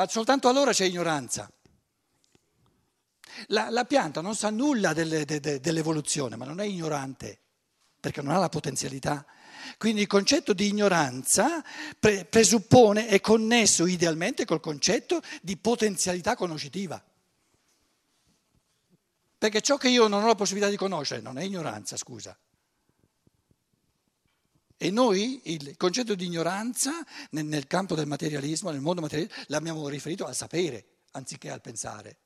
Ah, soltanto allora c'è ignoranza. La, la pianta non sa nulla delle, de, de, dell'evoluzione, ma non è ignorante, perché non ha la potenzialità. Quindi il concetto di ignoranza pre, presuppone, è connesso idealmente col concetto di potenzialità conoscitiva. Perché ciò che io non ho la possibilità di conoscere non è ignoranza, scusa. E noi il concetto di ignoranza nel, nel campo del materialismo, nel mondo materialista, l'abbiamo riferito al sapere anziché al pensare.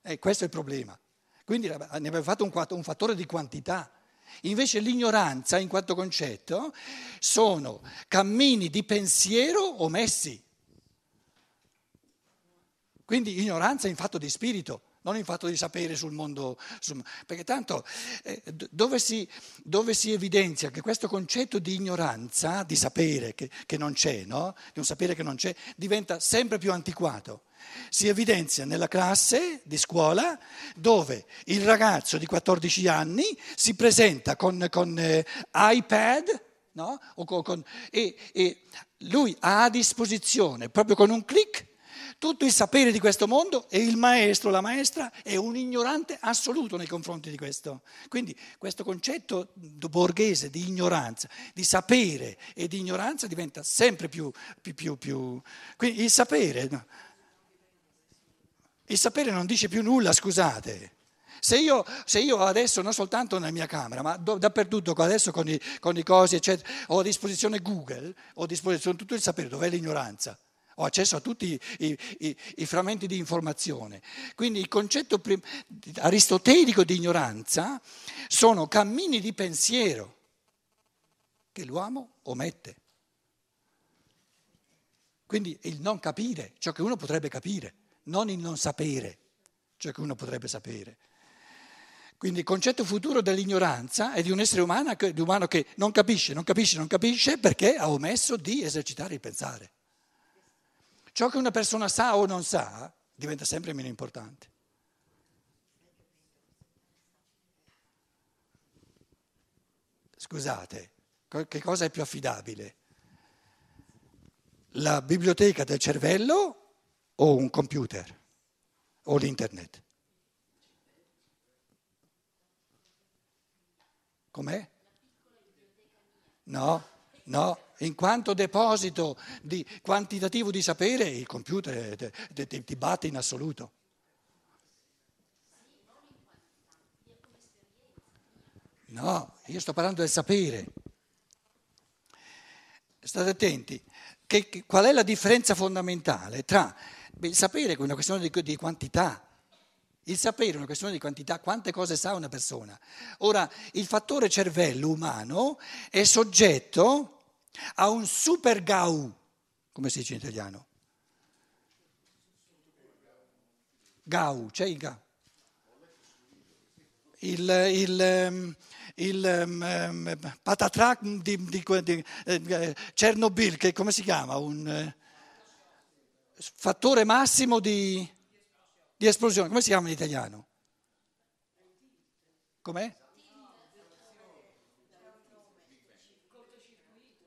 E questo è il problema. Quindi ne abbiamo fatto un, un fattore di quantità. Invece l'ignoranza, in quanto concetto, sono cammini di pensiero omessi. Quindi ignoranza in fatto di spirito non in fatto di sapere sul mondo, sul, perché tanto eh, dove, si, dove, si, evidenzia che questo concetto di ignoranza, di sapere che, che non c'è, no? di un sapere che non c'è, diventa sempre più antiquato. Si evidenzia nella classe di scuola dove il ragazzo di 14 anni si presenta con, con eh, iPad no? con, e, e lui ha a disposizione, proprio con un clic, tutto il sapere di questo mondo e il maestro, la maestra è un ignorante assoluto nei confronti di questo. Quindi questo concetto borghese di ignoranza, di sapere e di ignoranza diventa sempre più... più, più, più quindi il sapere, il sapere non dice più nulla, scusate. Se io, se io, adesso, non soltanto nella mia camera, ma do, dappertutto, adesso con i, con i cosi, eccetera, ho a disposizione Google, ho a disposizione tutto il sapere, dov'è l'ignoranza? Ho accesso a tutti i, i, i frammenti di informazione. Quindi il concetto prim- aristotelico di ignoranza sono cammini di pensiero che l'uomo omette. Quindi il non capire, ciò che uno potrebbe capire, non il non sapere, ciò che uno potrebbe sapere. Quindi il concetto futuro dell'ignoranza è di un essere umano che, umano che non capisce, non capisce, non capisce perché ha omesso di esercitare il pensare. Ciò che una persona sa o non sa diventa sempre meno importante. Scusate, che cosa è più affidabile? La biblioteca del cervello o un computer o l'internet? Com'è? No, no, in quanto deposito di, quantitativo di sapere, il computer ti batte in assoluto. No, io sto parlando del sapere. State attenti, che, qual è la differenza fondamentale tra il sapere che è una questione di, di quantità, il sapere è una questione di quantità, quante cose sa una persona. Ora, il fattore cervello umano è soggetto ha un super GAU, come si dice in italiano? GAU, c'è il GAU. Il, il, ehm, il um, patatrac di, di, di eh, Chernobyl, che come si chiama? Un eh, fattore massimo di, di esplosione, come si chiama in italiano? Com'è?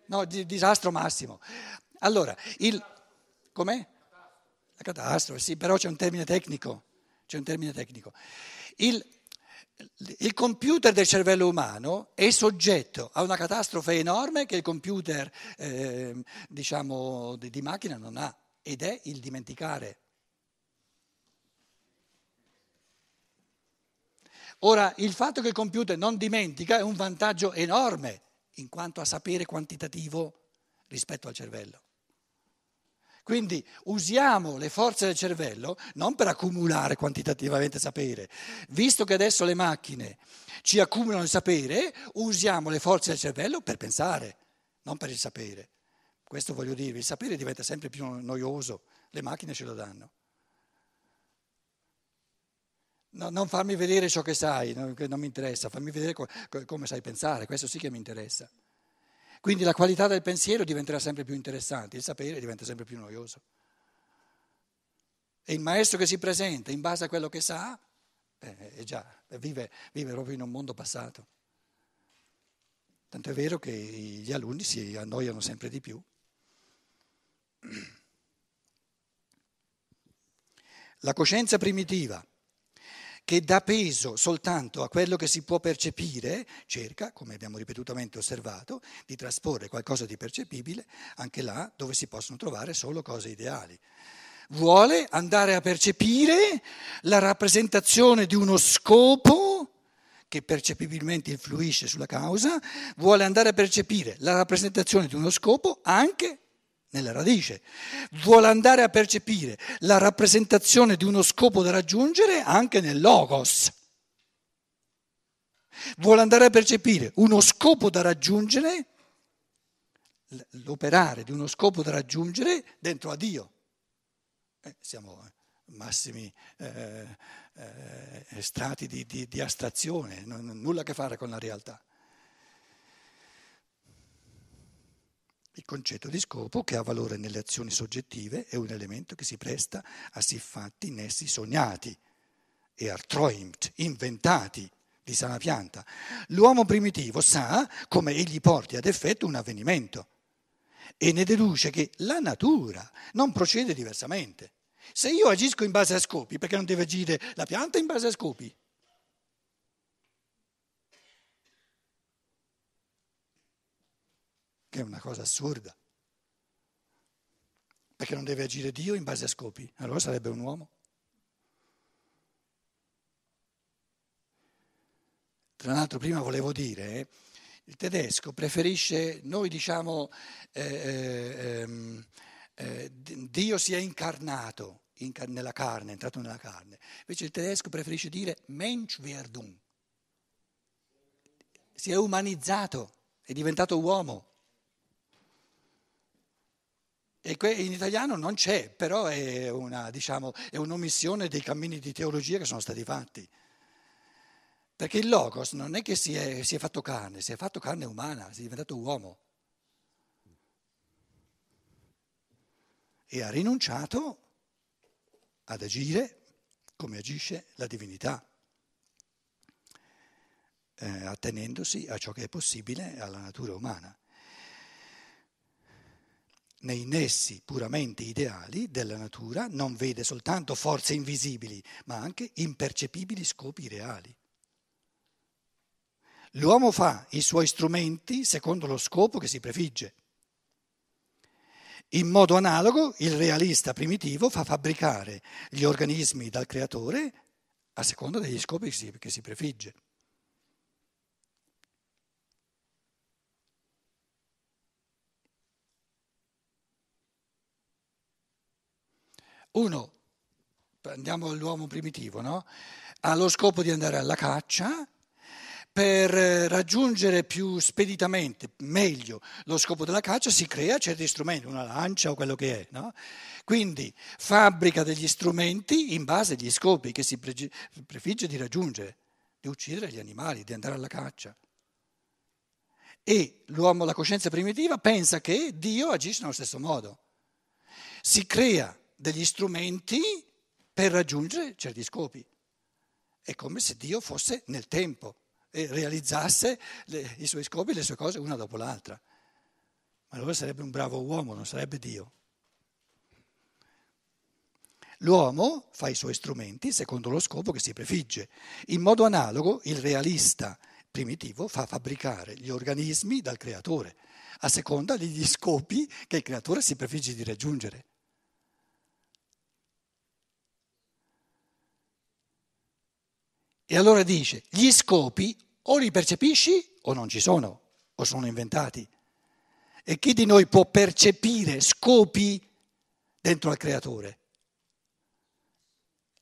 No, di, disastro massimo. Allora, il... Com'è? La catastrofe, sì, però c'è un termine tecnico. C'è un termine tecnico. Il, il computer del cervello umano è soggetto a una catastrofe enorme che il computer, eh, diciamo, di, di macchina non ha, ed è il dimenticare. Ora, il fatto che il computer non dimentica è un vantaggio enorme in quanto a sapere quantitativo rispetto al cervello. Quindi usiamo le forze del cervello non per accumulare quantitativamente sapere. Visto che adesso le macchine ci accumulano il sapere, usiamo le forze del cervello per pensare, non per il sapere. Questo voglio dire, il sapere diventa sempre più noioso, le macchine ce lo danno. No, non farmi vedere ciò che sai, no, che non mi interessa, fammi vedere co- come sai pensare, questo sì che mi interessa. Quindi la qualità del pensiero diventerà sempre più interessante, il sapere diventa sempre più noioso. E il maestro che si presenta in base a quello che sa, eh, già, vive, vive proprio in un mondo passato. Tanto è vero che gli alunni si annoiano sempre di più. La coscienza primitiva che dà peso soltanto a quello che si può percepire, cerca, come abbiamo ripetutamente osservato, di trasporre qualcosa di percepibile anche là dove si possono trovare solo cose ideali. Vuole andare a percepire la rappresentazione di uno scopo che percepibilmente influisce sulla causa, vuole andare a percepire la rappresentazione di uno scopo anche nella radice, vuole andare a percepire la rappresentazione di uno scopo da raggiungere anche nel logos. Vuole andare a percepire uno scopo da raggiungere, l'operare di uno scopo da raggiungere dentro a Dio. Eh, siamo massimi eh, eh, strati di, di, di astrazione, non, nulla a che fare con la realtà. Il concetto di scopo, che ha valore nelle azioni soggettive, è un elemento che si presta a siffatti nessi sognati e artroimt, inventati di sana pianta. L'uomo primitivo sa come egli porti ad effetto un avvenimento e ne deduce che la natura non procede diversamente. Se io agisco in base a scopi, perché non deve agire la pianta in base a scopi? Che è una cosa assurda. Perché non deve agire Dio in base a scopi, allora sarebbe un uomo. Tra l'altro prima volevo dire, eh, il tedesco preferisce, noi diciamo, eh, eh, ehm, eh Dio si è incarnato in, nella carne, è entrato nella carne. Invece il tedesco preferisce dire Menschwerdung. Si è umanizzato, è diventato uomo. E in italiano non c'è, però è, una, diciamo, è un'omissione dei cammini di teologia che sono stati fatti. Perché il Logos non è che si è, si è fatto carne, si è fatto carne umana, si è diventato uomo. E ha rinunciato ad agire come agisce la divinità, eh, attenendosi a ciò che è possibile alla natura umana nei nessi puramente ideali della natura non vede soltanto forze invisibili, ma anche impercepibili scopi reali. L'uomo fa i suoi strumenti secondo lo scopo che si prefigge. In modo analogo il realista primitivo fa fabbricare gli organismi dal creatore a seconda degli scopi che si, prefigge. Uno, andiamo all'uomo primitivo, no? ha lo scopo di andare alla caccia per raggiungere più speditamente, meglio, lo scopo della caccia si crea certi strumenti, una lancia o quello che è. No? Quindi fabbrica degli strumenti in base agli scopi che si prefigge di raggiungere, di uccidere gli animali, di andare alla caccia. E l'uomo, la coscienza primitiva, pensa che Dio agisce nello stesso modo. Si crea degli strumenti per raggiungere certi scopi. È come se Dio fosse nel tempo e realizzasse le, i suoi scopi, le sue cose una dopo l'altra. Ma allora sarebbe un bravo uomo, non sarebbe Dio. L'uomo fa i suoi strumenti secondo lo scopo che si prefigge. In modo analogo il realista primitivo fa fabbricare gli organismi dal creatore, a seconda degli scopi che il creatore si prefigge di raggiungere. E allora dice, gli scopi o li percepisci o non ci sono, o sono inventati. E chi di noi può percepire scopi dentro al creatore?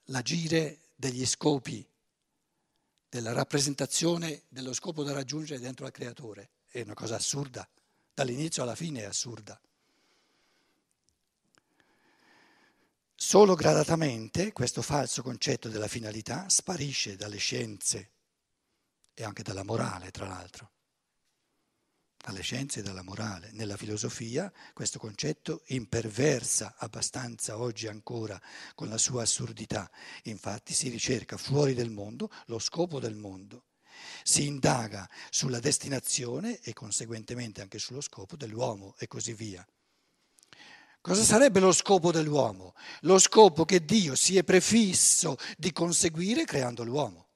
L'agire degli scopi, della rappresentazione dello scopo da raggiungere dentro al creatore è una cosa assurda, dall'inizio alla fine è assurda. Solo gradatamente questo falso concetto della finalità sparisce dalle scienze e anche dalla morale, tra l'altro. Dalle scienze e dalla morale. Nella filosofia questo concetto imperversa abbastanza oggi ancora con la sua assurdità. Infatti si ricerca fuori del mondo lo scopo del mondo. Si indaga sulla destinazione e conseguentemente anche sullo scopo dell'uomo e così via. Cosa sarebbe lo scopo dell'uomo? Lo scopo che Dio si è prefisso di conseguire creando l'uomo.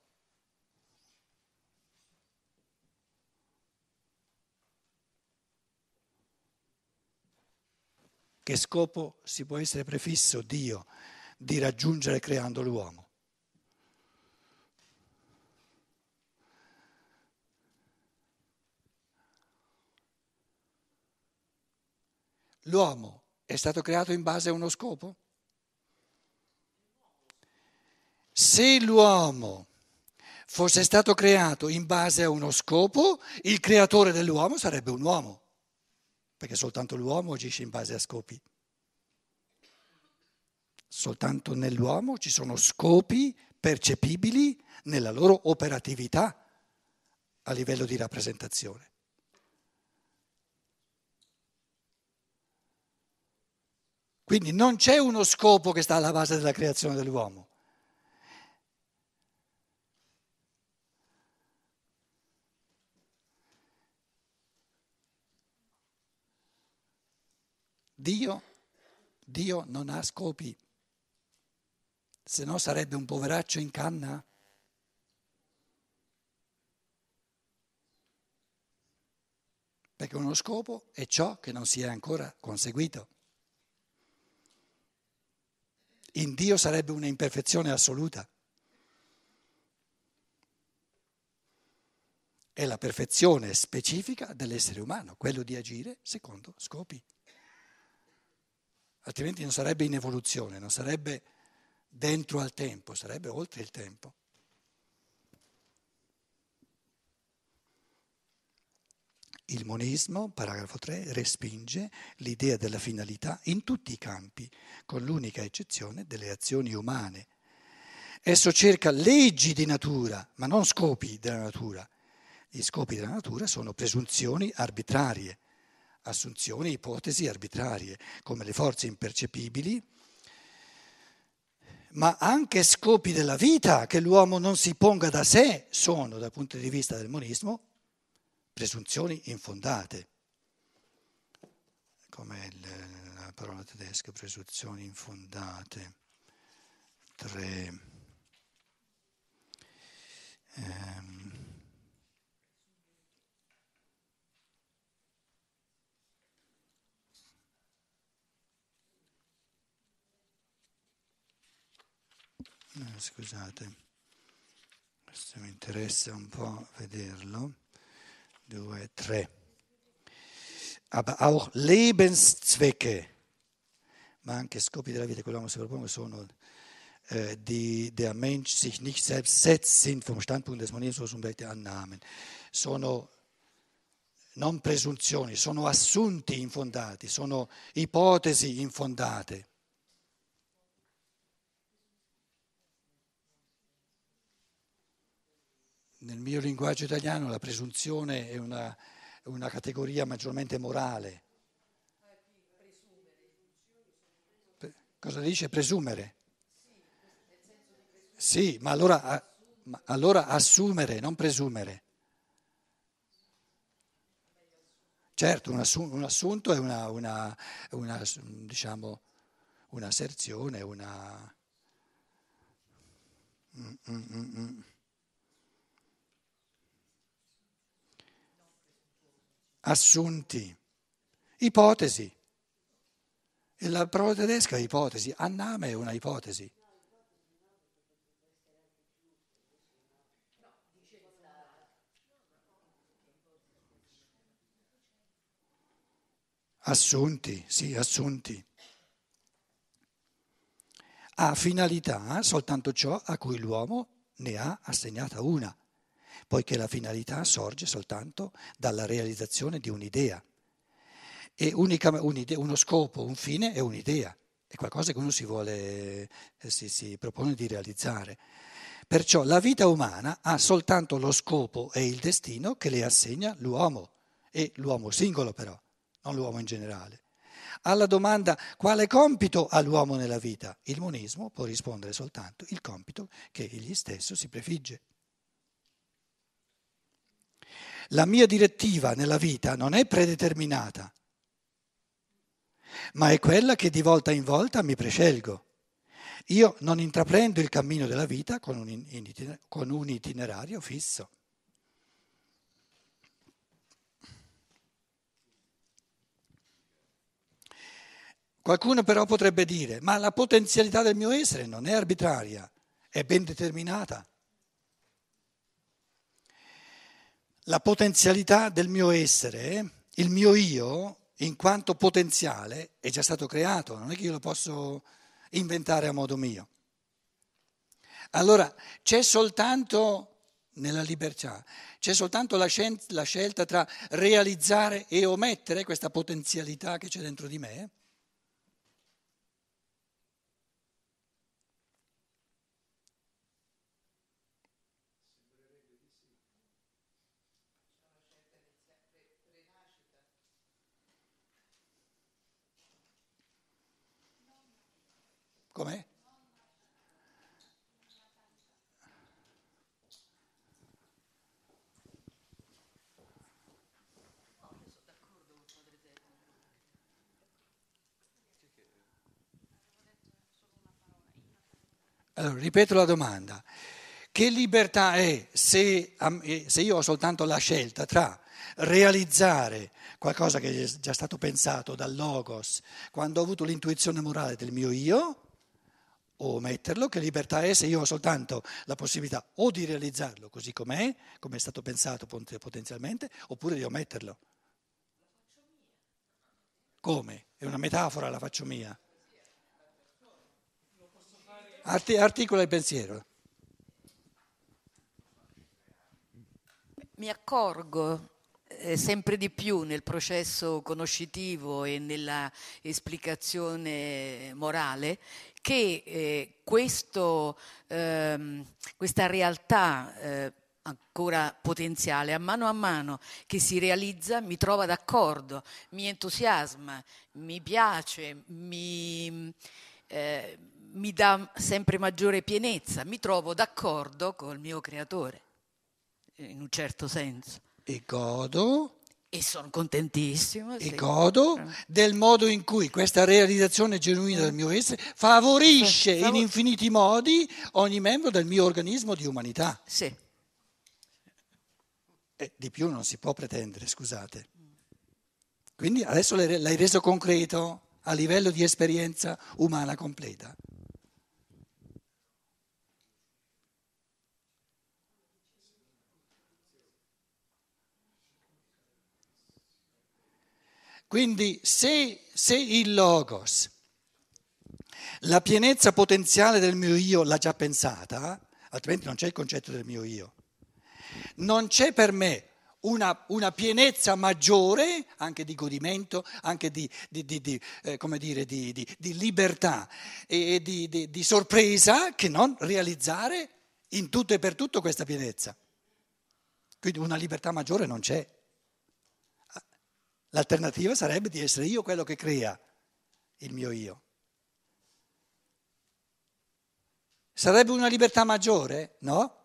Che scopo si può essere prefisso Dio di raggiungere creando l'uomo? L'uomo è stato creato in base a uno scopo? Se l'uomo fosse stato creato in base a uno scopo, il creatore dell'uomo sarebbe un uomo perché soltanto l'uomo agisce in base a scopi. Soltanto nell'uomo ci sono scopi percepibili nella loro operatività a livello di rappresentazione. Quindi non c'è uno scopo che sta alla base della creazione dell'uomo. Dio, Dio non ha scopi, se no sarebbe un poveraccio in canna. Perché uno scopo è ciò che non si è ancora conseguito. In Dio sarebbe un'imperfezione assoluta. È la perfezione specifica dell'essere umano, quello di agire secondo scopi altrimenti non sarebbe in evoluzione, non sarebbe dentro al tempo, sarebbe oltre il tempo. Il monismo, paragrafo 3, respinge l'idea della finalità in tutti i campi, con l'unica eccezione delle azioni umane. Esso cerca leggi di natura, ma non scopi della natura. Gli scopi della natura sono presunzioni arbitrarie assunzioni, ipotesi arbitrarie, come le forze impercepibili, ma anche scopi della vita che l'uomo non si ponga da sé sono, dal punto di vista del monismo, presunzioni infondate. Come la parola tedesca, presunzioni infondate. Tre. Ehm. Eh, scusate, questo mi interessa un po' vederlo. Due, tre. Aber auch Lebenszwecke, ma anche scopi della vita, che si propone sono äh, die der Mensch sich nicht selbst setzt, sind vom Standpunkt des Monismus und welche Annahmen. Sono non presunzioni, sono assunti infondati, sono ipotesi infondate. Nel mio linguaggio italiano la presunzione è una, una categoria maggiormente morale. Cosa dice presumere? Sì, ma allora, allora assumere, non presumere. Certo, un, assunto è una, una, una diciamo, un'asserzione, una... Mm, mm, mm. Assunti, ipotesi. La parola tedesca è ipotesi, anname è una ipotesi. Assunti, sì, assunti. Ha finalità soltanto ciò a cui l'uomo ne ha assegnata una poiché la finalità sorge soltanto dalla realizzazione di un'idea. E unica, un'idea, uno scopo, un fine è un'idea, è qualcosa che uno si, vuole, eh, si, si propone di realizzare. Perciò la vita umana ha soltanto lo scopo e il destino che le assegna l'uomo, e l'uomo singolo però, non l'uomo in generale. Alla domanda quale compito ha l'uomo nella vita, il monismo può rispondere soltanto il compito che egli stesso si prefigge. La mia direttiva nella vita non è predeterminata. ma è quella che di volta in volta mi prescelgo. Io non intraprendo il cammino della vita con un, itinerario fisso. Qualcuno però potrebbe dire, ma la potenzialità del mio essere non è arbitraria, è ben determinata. La potenzialità del mio essere, il mio io, in quanto potenziale, è già stato creato, non è che io lo posso inventare a modo mio. Allora c'è soltanto nella libertà, c'è soltanto la, scelta tra realizzare e omettere questa potenzialità che c'è dentro di me. Com'è? Allora, ripeto la domanda. Che libertà è se, se, io ho soltanto la scelta tra realizzare qualcosa che è già stato pensato dal Logos, quando ho avuto l'intuizione morale del mio io, o metterlo, che libertà è se io ho soltanto la possibilità o di realizzarlo così com'è, come è stato pensato potenzialmente, oppure di ometterlo. Come? È una metafora, la faccio mia. articola il pensiero. Mi accorgo sempre di più nel processo conoscitivo e nella esplicazione morale che eh, questo, ehm, questa realtà eh, ancora potenziale, a mano a mano che si realizza, mi trova d'accordo, mi entusiasma, mi piace, mi, eh, mi dà sempre maggiore pienezza, mi trovo d'accordo col mio creatore, in un certo senso e godo. E sono contentissimo. E sì. godo del modo in cui questa realizzazione genuina del mio essere favorisce in infiniti modi ogni membro del mio organismo di umanità. Sì. E di più non si può pretendere, scusate. Quindi adesso l'hai reso concreto a livello di esperienza umana completa. Quindi se, se il logos, la pienezza potenziale del mio io l'ha già pensata, altrimenti non c'è il concetto del mio io, non c'è per me una, una, pienezza maggiore anche di godimento, anche di, di, di, eh, dire, di libertà e di, sorpresa che non realizzare in tutto e per tutto questa pienezza. Quindi una libertà maggiore non c'è. L'alternativa sarebbe di essere io quello che crea il mio io. Sarebbe una libertà maggiore? No?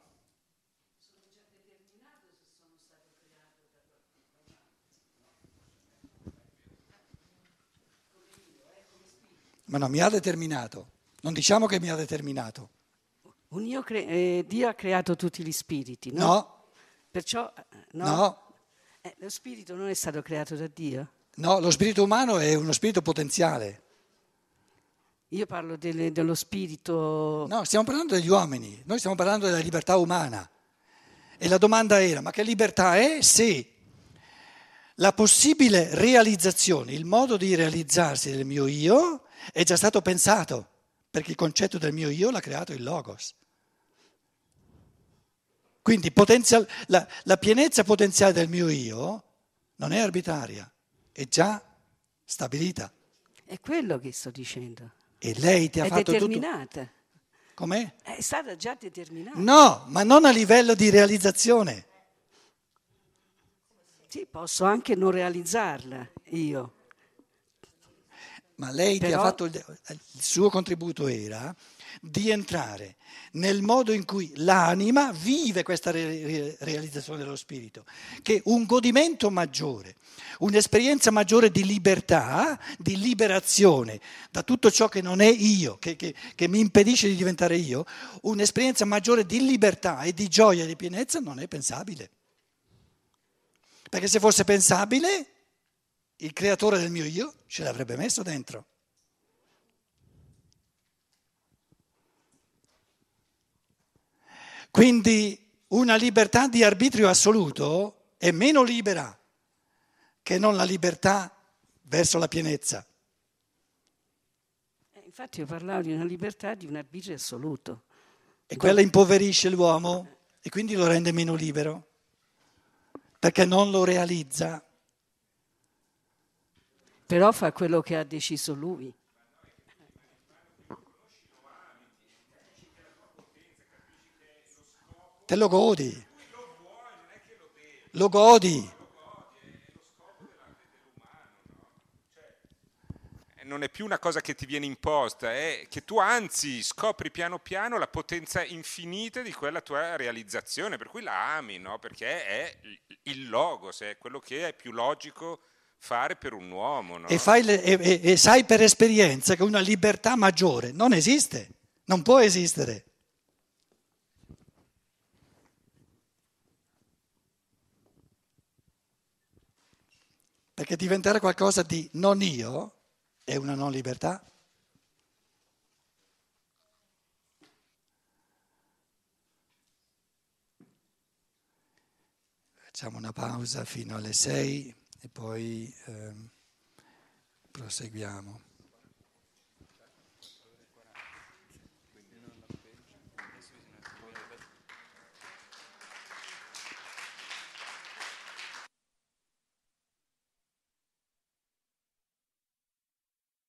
Ma no, mi ha determinato. Non diciamo che mi ha determinato. Cre- eh, Dio ha creato tutti gli spiriti, no? No. Perciò, eh, no. no. Eh, lo spirito non è stato creato da Dio? No, lo spirito umano è uno spirito potenziale. Io parlo delle, dello spirito... No, stiamo parlando degli uomini, noi stiamo parlando della libertà umana. E la domanda era, ma che libertà è se la possibile realizzazione, il modo di realizzarsi del mio io è già stato pensato, perché il concetto del mio io l'ha creato il Logos. Quindi potenzial, la, la pienezza potenziale del mio io non è arbitraria, è già stabilita. È quello che sto dicendo. E lei ti ha è fatto determinata. tutto. Com'è? È stata già determinata. No, ma non a livello di realizzazione. Sì, posso anche non realizzarla io. ma lei ti ha Però- fatto il, il suo contributo era di entrare nel modo in cui l'anima vive questa re- re- realizzazione dello spirito, che un godimento maggiore, un'esperienza maggiore di libertà, di liberazione da tutto ciò che non è io, che, che- che mi impedisce di diventare io, un'esperienza maggiore di libertà e di gioia e di pienezza non è pensabile. Perché se fosse pensabile, il creatore del mio io ce l'avrebbe messo dentro. Quindi una libertà di arbitrio assoluto è meno libera che non la libertà verso la pienezza. Eh, Infatti io parlavo di una libertà, di un arbitrio assoluto. E quella impoverisce l'uomo e quindi lo rende meno libero, perché non lo realizza. Però fa quello che ha deciso lui. Te lo godi. Lo godi. Eh, Non è più una cosa che ti viene imposta, è che tu anzi scopri piano piano la potenza infinita di quella tua realizzazione, per cui la ami, no? perché è il- logos, è quello che è più logico fare per un uomo. no? E, fai le- e- e- e sai per esperienza che una libertà maggiore non esiste, non può esistere. Perché diventare qualcosa di non io è una non libertà. Facciamo una pausa fino alle 6 e poi ehm, proseguiamo.